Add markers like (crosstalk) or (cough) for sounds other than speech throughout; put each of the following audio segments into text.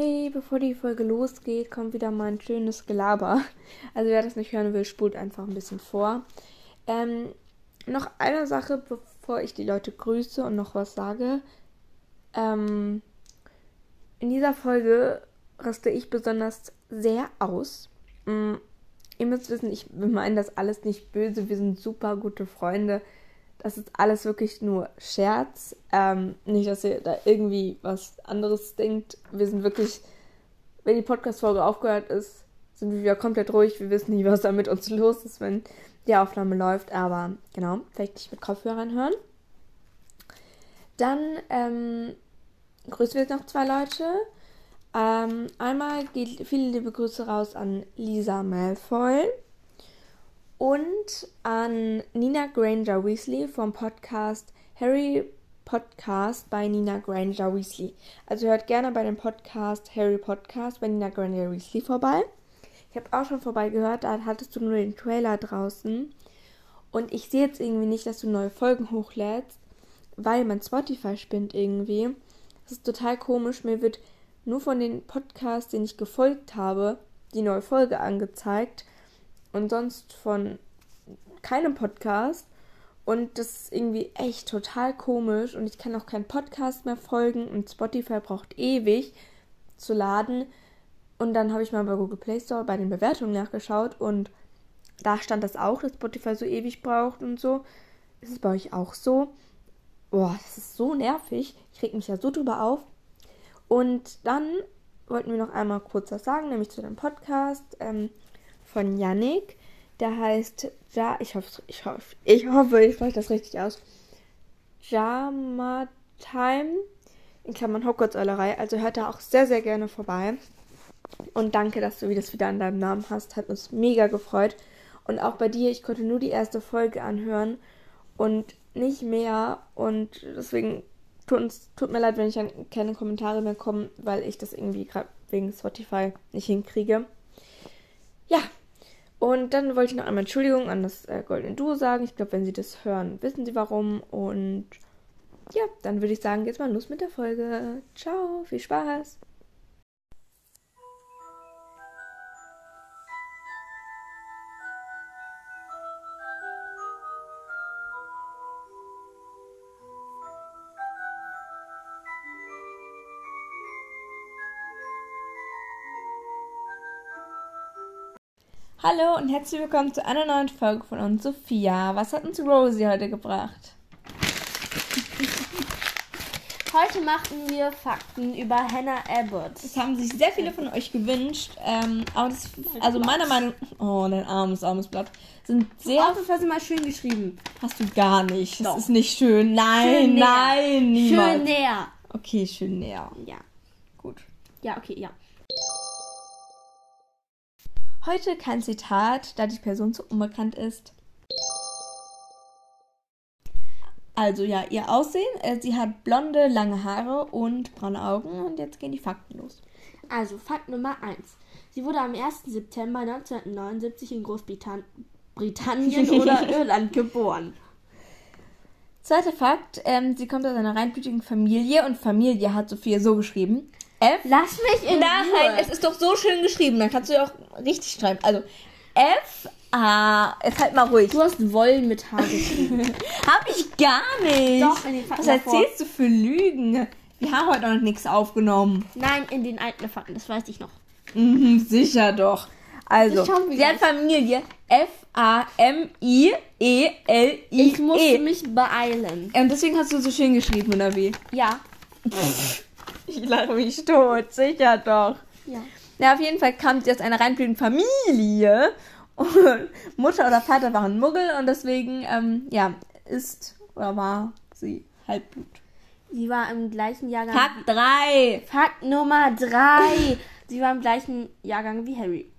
Hey, bevor die Folge losgeht, kommt wieder mal ein schönes Gelaber. Also wer das nicht hören will, spult einfach ein bisschen vor. Ähm, noch eine Sache, bevor ich die Leute grüße und noch was sage. Ähm, in dieser Folge raste ich besonders sehr aus. Mm, ihr müsst wissen, ich meine das alles nicht böse. Wir sind super gute Freunde. Das ist alles wirklich nur Scherz. Ähm, nicht, dass ihr da irgendwie was anderes denkt. Wir sind wirklich, wenn die Podcast-Folge aufgehört ist, sind wir wieder komplett ruhig. Wir wissen nicht, was da mit uns los ist, wenn die Aufnahme läuft. Aber genau, vielleicht nicht mit Kopfhörern hören. Dann ähm, grüßen wir jetzt noch zwei Leute. Ähm, einmal geht viele liebe Grüße raus an Lisa Malfoy und an Nina Granger Weasley vom Podcast Harry Podcast bei Nina Granger Weasley. Also hört gerne bei dem Podcast Harry Podcast bei Nina Granger Weasley vorbei. Ich habe auch schon vorbei gehört, da hattest du nur den Trailer draußen. Und ich sehe jetzt irgendwie nicht, dass du neue Folgen hochlädst, weil mein Spotify spinnt irgendwie. Das ist total komisch. Mir wird nur von den Podcasts, den ich gefolgt habe, die neue Folge angezeigt und sonst von keinem Podcast. Und das ist irgendwie echt total komisch und ich kann auch keinen Podcast mehr folgen und Spotify braucht ewig zu laden. Und dann habe ich mal bei Google Play Store bei den Bewertungen nachgeschaut und da stand das auch, dass Spotify so ewig braucht und so. Ist es bei euch auch so? Boah, das ist so nervig. Ich reg mich ja so drüber auf. Und dann wollten wir noch einmal kurz was sagen, nämlich zu dem Podcast. Ähm, von Yannick. Der heißt Ja, ich hoffe, ich hoffe, ich hoffe, ich spreche das richtig aus. Jama Time in Klammern Hogwarts-Eulerei. Also hört da auch sehr, sehr gerne vorbei. Und danke, dass du das wieder an deinem Namen hast. Hat uns mega gefreut. Und auch bei dir, ich konnte nur die erste Folge anhören und nicht mehr. Und deswegen tut, uns, tut mir leid, wenn ich keine Kommentare mehr komme, weil ich das irgendwie gerade wegen Spotify nicht hinkriege. Ja, und dann wollte ich noch einmal Entschuldigung an das äh, Golden Duo sagen. Ich glaube, wenn sie das hören, wissen sie warum. Und ja, dann würde ich sagen, geht's mal los mit der Folge. Ciao, viel Spaß. Hallo und herzlich willkommen zu einer neuen Folge von uns, Sophia. Was hat uns Rosie heute gebracht? (laughs) Heute machen wir Fakten über Hannah Abbott. Das haben sich sehr viele von euch gewünscht. Ähm, aber das, also meiner Meinung oh, dein armes, armes Blatt, sind sehr. Auch das hast du mal schön geschrieben. Hast du gar nicht. Das Doch. ist nicht schön. Nein, schön nein, niemals. Schön näher. Okay, schön näher. Ja. Gut. Ja, okay, ja. Heute kein Zitat, da die Person zu unbekannt ist. Also ja, ihr Aussehen. Äh, sie hat blonde, lange Haare und braune Augen. Und jetzt gehen die Fakten los. Also Fakt Nummer 1. Sie wurde am 1. September 1979 in Großbritannien (laughs) oder Irland geboren. Zweiter Fakt, ähm, sie kommt aus einer reinblütigen Familie und Familie hat Sophia so geschrieben. F. Lass mich in Nein, Ruhe. es ist doch so schön geschrieben. Dann kannst du ja auch richtig schreiben. Also F A. Jetzt halt mal ruhig. Du hast Wollen mit H geschrieben. (laughs) Hab ich gar nicht. Doch, in den Fakten Was erzählst davor. du für Lügen? Wir haben heute noch nichts aufgenommen. Nein, in den alten Fakten, das weiß ich noch. Mhm, sicher doch. Also, sie hat Familie F-A-M-I-E-L-I-E. Ich musste mich beeilen. Und deswegen hast du so schön geschrieben, oder wie? Ja. Ich lache mich tot, sicher doch. Ja. Na, auf jeden Fall kam sie aus einer reinblühenden Familie. Und (laughs) Mutter oder Vater waren Muggel und deswegen, ähm, ja, ist oder war sie Halbblut. Sie war im gleichen Jahrgang. Fakt 3. Fakt Nummer 3. sie war im gleichen Jahrgang wie Harry.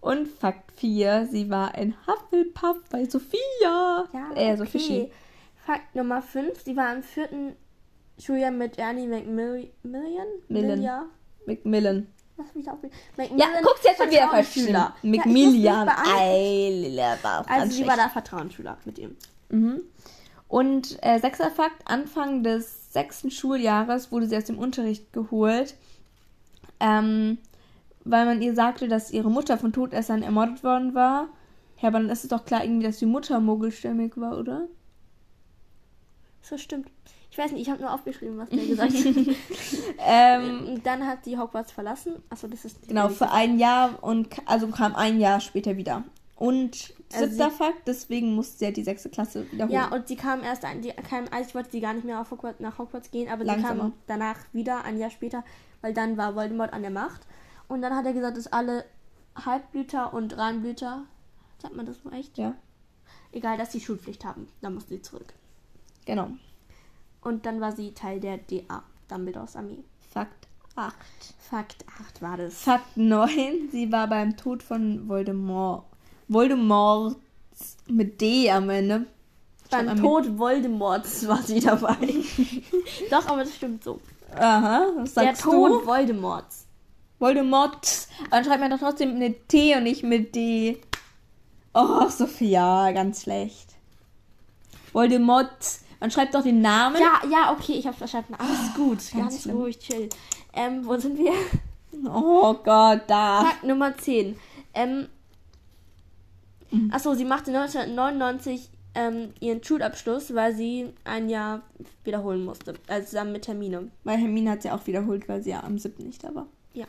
Und Fakt 4. Sie war ein Hufflepuff bei Sophia. Ja, äh, okay. Sophie. Fakt Nummer 5. Sie war im vierten Schuljahr mit Ernie McMillan? Millen. McMillan. Was mich auf Ja, guck's jetzt schon wieder. Schüler. McMillan. Ja, also sie war da Vertrauensschüler mit ihm. Mhm. Und äh, sechster Fakt, Anfang des sechsten Schuljahres wurde sie aus dem Unterricht geholt, ähm, weil man ihr sagte, dass ihre Mutter von Todessern ermordet worden war. Ja, aber dann ist es doch klar irgendwie, dass die Mutter mogelstämmig war, oder? So stimmt. Ich weiß nicht, ich habe nur aufgeschrieben, was der gesagt hat. (laughs) Ähm, dann hat sie Hogwarts verlassen. Achso, das ist genau, für ein Jahr und also kam ein Jahr später wieder. Und Also siebter sie- Fakt, deswegen musste sie ja die sechste Klasse wiederholen. Ja, und sie kam erst ein, die kam, eigentlich wollte sie gar nicht mehr auf Hogwarts, nach Hogwarts gehen, aber sie Langsamer. kam danach wieder, ein Jahr später, weil dann war Voldemort an der Macht. Und dann hat er gesagt, dass alle Halbblüter und Reinblüter, sagt man das so echt? ja, Egal, dass sie Schulpflicht haben. Dann musste sie zurück. genau. Und dann war sie Teil der DA, Dumbledores Armee. Fakt 8. Fakt 8 war das. Fakt 9, sie war beim Tod von Voldemort. Voldemort mit D am Ende. Beim Tod Voldemorts war sie dabei. (laughs) Doch, aber das stimmt so. Aha, was Der sagst Tod du? Voldemorts. Voldemort. Dann schreibt man doch trotzdem mit T und nicht mit D. Oh, Sophia, ganz schlecht. Voldemort. Man schreibt doch den Namen. Ja, ja, okay, ich hab's verstanden. Alles gut. ganz Ganz ruhig, chill. Ähm, wo sind wir? Oh Gott, da. Fakt Nummer 10. Ähm, Mhm. achso, sie machte 1999 ähm, ihren Schulabschluss, weil sie ein Jahr wiederholen musste. Also zusammen mit Termine. Weil Hermine hat sie auch wiederholt, weil sie ja am 7. nicht da war. Ja.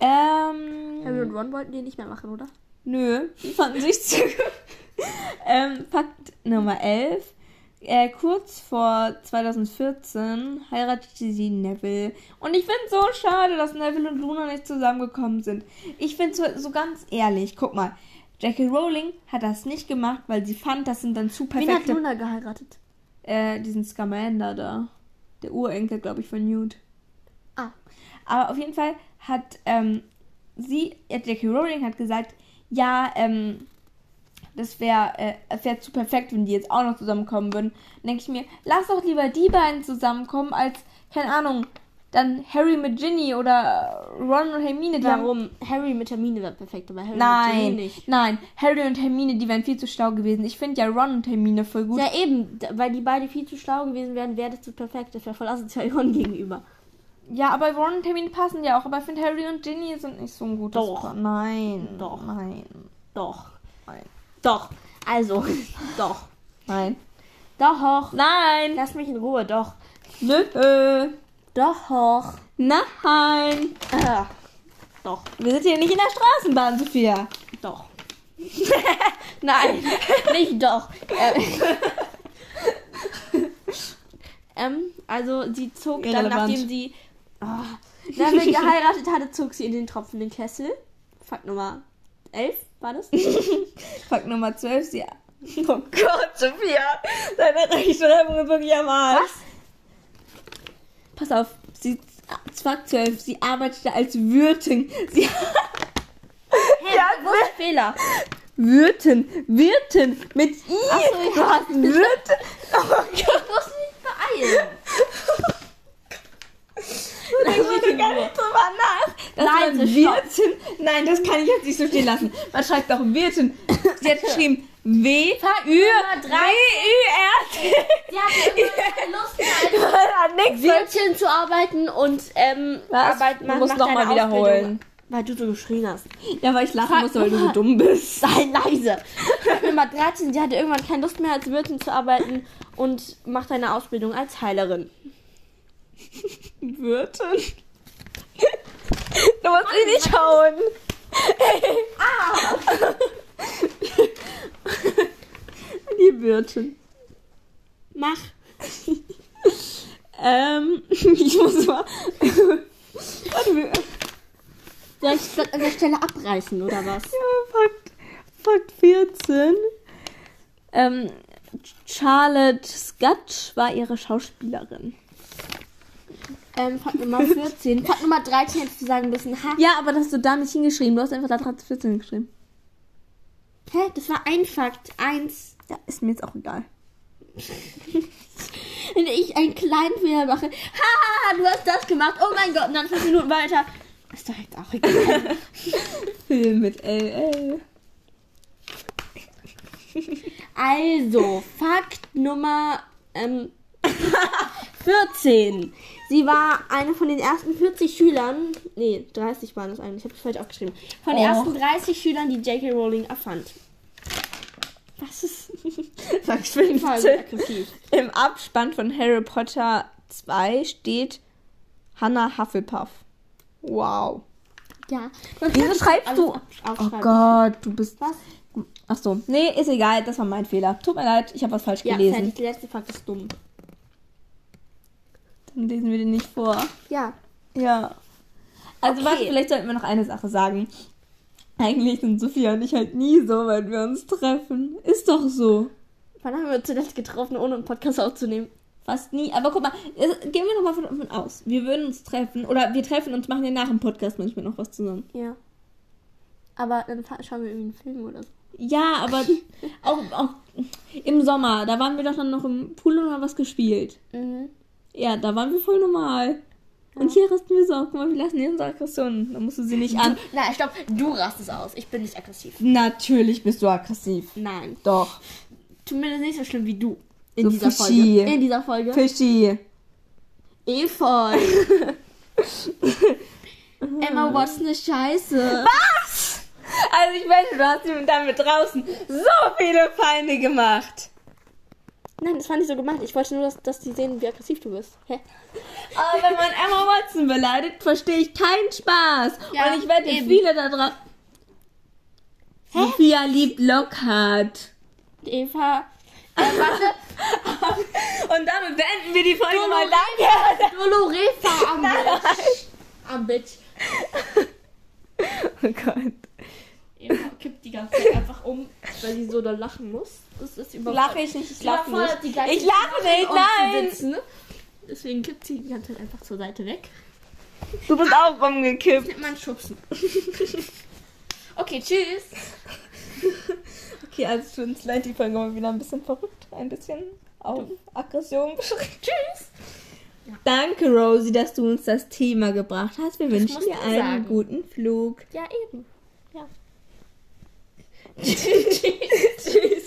Ähm. Harry und Ron wollten die nicht mehr machen, oder? Nö, die fanden sich zu (laughs) ähm, Fakt Nummer 11. Äh, kurz vor 2014 heiratete sie Neville. Und ich finde es so schade, dass Neville und Luna nicht zusammengekommen sind. Ich finde so, so ganz ehrlich, guck mal. Jackie Rowling hat das nicht gemacht, weil sie fand, das sind dann zu Wen hat perfekte... Luna geheiratet? Äh, diesen Scamander da. Der Urenkel, glaube ich, von Newt. Ah. Aber auf jeden Fall hat ähm, sie, äh, Jackie Rowling hat gesagt, ja, ähm, das wäre äh, es wär zu perfekt, wenn die jetzt auch noch zusammenkommen würden. Dann denke ich mir, lass doch lieber die beiden zusammenkommen, als, keine Ahnung, dann Harry mit Ginny oder Ron und Hermine. Die haben, Warum? Harry mit Hermine wäre perfekt, aber Harry mit nein, Ginny nicht. nein, Harry und Hermine, die wären viel zu schlau gewesen. Ich finde ja Ron und Hermine voll gut. Ja, eben, weil die beide viel zu schlau gewesen wären, wäre das zu perfekt. Das wäre voll asozial (laughs) Ron gegenüber. Ja, aber Ron und Hermine passen ja auch. Aber ich finde Harry und Ginny sind nicht so ein gutes Doch. Paar. Nein. Doch. Nein. Doch. Nein. Doch. Also, (laughs) doch. Nein. Doch. Nein. Lass mich in Ruhe, doch. Nö. Äh. Doch. Nein. Äh, doch. Wir sind hier nicht in der Straßenbahn, Sophia. Doch. (laughs) Nein, nicht doch. Ähm, (laughs) ähm, also sie zog dann, Irrelevant. nachdem sie oh, Neville geheiratet hatte, zog sie in den tropfenden Kessel. Fakt Nummer 11 war das? Fakt Nummer 12. Sie. Oh Gott, Sophia. Deine Rechtschreibung ist wirklich am Arsch. Was? Pass auf. Sie. Fakt 12. Sie arbeitete als Wirtin. Sie. (laughs) Hä, Ja, wo ist Fehler? Wirtin. Wirtin. Mit I. Achso, ich hast Wirtin. Oh Gott. Ich muss mich beeilen. (laughs) Du denkst dir gar nicht drüber nach. Das Leise, war stopp. Wirtin. Nein, das kann ich jetzt nicht so stehen lassen. Man schreibt doch Wirtin. Sie hat (laughs) geschrieben W Fakt Ü W. Ü R. Sie hatte immer keine (laughs) Lust (laughs) mit- Wirtin zu arbeiten und ähm, Was? Arbeit Du macht musst macht noch deine mal wiederholen. Weil du so geschrien hast. Ja, weil ich lachen musste, weil du so dumm bist. Sei leise. Nummer 13, sie hatte irgendwann keine Lust mehr als Wirtin zu arbeiten und macht eine Ausbildung als Heilerin. Wirtin. Du musst ihn nicht hauen. Ah. Die Wirtin. Mach. Ähm, (laughs) ich muss mal. Soll ich das an der Stelle abreißen oder was? Ja, Fakt, Fakt 14. Ähm, Charlotte Scotch war ihre Schauspielerin. Ähm, Fakt Nummer 14. Fakt Nummer 13 hättest du sagen müssen. Ha? Ja, aber das hast du da nicht hingeschrieben. Du hast einfach da 14 geschrieben. Hä? Das war ein Fakt. Eins. Ja, ist mir jetzt auch egal. (laughs) Wenn ich einen kleinen Fehler mache. Ha, du hast das gemacht. Oh mein Gott. Und dann fünf Minuten weiter. Ist doch jetzt auch egal. (laughs) Film mit LL. Also, Fakt Nummer ähm, (laughs) 14. Sie war eine von den ersten 40 Schülern, nee, 30 waren es eigentlich, ich habe es falsch aufgeschrieben, von den Oh. ersten 30 Schülern, die J.K. Rowling erfand. Das ist (laughs) Sag voll 15. aggressiv. Im Abspann von Harry Potter 2 steht Hannah Hufflepuff. Wow. Ja. Wieso schreibst du? Oh. Gott, du bist. Was? Ach so. Nee, ist egal. Das war mein Fehler. Tut mir leid, ich habe was falsch Ja, gelesen. fertig. Der letzte Fakt ist dumm. Dann lesen wir den nicht vor. Ja. Ja. Also Okay. warte, vielleicht sollten wir noch eine Sache sagen. Eigentlich sind Sophia und ich halt nie so, wenn wir uns treffen. Ist doch so. Wann haben wir uns zuletzt getroffen, ohne einen Podcast aufzunehmen? Fast nie. Aber guck mal, gehen wir noch mal von, von aus. Wir würden uns treffen oder wir treffen uns, machen ja nach dem Podcast manchmal noch was zusammen. Ja. Aber dann schauen wir irgendwie einen Film oder so. Ja, aber (laughs) auch, auch im Sommer, da waren wir doch dann noch im Pool und haben was gespielt. Mhm. Ja, da waren wir voll normal. Und hier rasten wir so. Guck mal, wir lassen hier unsere Aggressionen. Da musst du sie nicht an. Na, stopp. Du rastest aus. Ich bin nicht aggressiv. Natürlich bist du aggressiv. Nein. Doch. Zumindest nicht so schlimm wie du. In So dieser fishy. Folge. In dieser Folge. Fischi. Efeu. (laughs) Emma Watson ist scheiße. Was? Also ich wette, du hast damit draußen so viele Feinde gemacht. Nein, das war nicht so gemacht. Ich wollte nur, dass, dass die sehen, wie aggressiv du bist. Hä? Aber wenn man Emma Watson beleidigt, verstehe ich keinen Spaß. Ja, Und ich wette, eben. viele da drauf. Sophia liebt Lockhart. Eva. Äh, warte. (laughs) Und damit beenden wir die Folge mal. Danke. Doloresa am Bitch. Am Bitch. (laughs) Oh Gott. Eva kippt die ganze Zeit einfach um, weil sie so da lachen muss. Das ist überfordert. Lache ich nicht, ich lache die nicht. Ich lache nicht, nein. sitzen. Deswegen kippt sie die ganze Zeit einfach zur Seite weg. Du bist auch rumgekippt. Nimmt man Schubsen. (laughs) okay, tschüss. Okay, also für uns leid die Folge mal wieder ein bisschen verrückt. Ein bisschen auf Aggression beschränkt. Tschüss. Danke, Rosie, dass du uns das Thema gebracht hast. Wir wünschen musst dir einen sagen. guten Flug. Ja, eben. (laughs) Ja. Tschüss.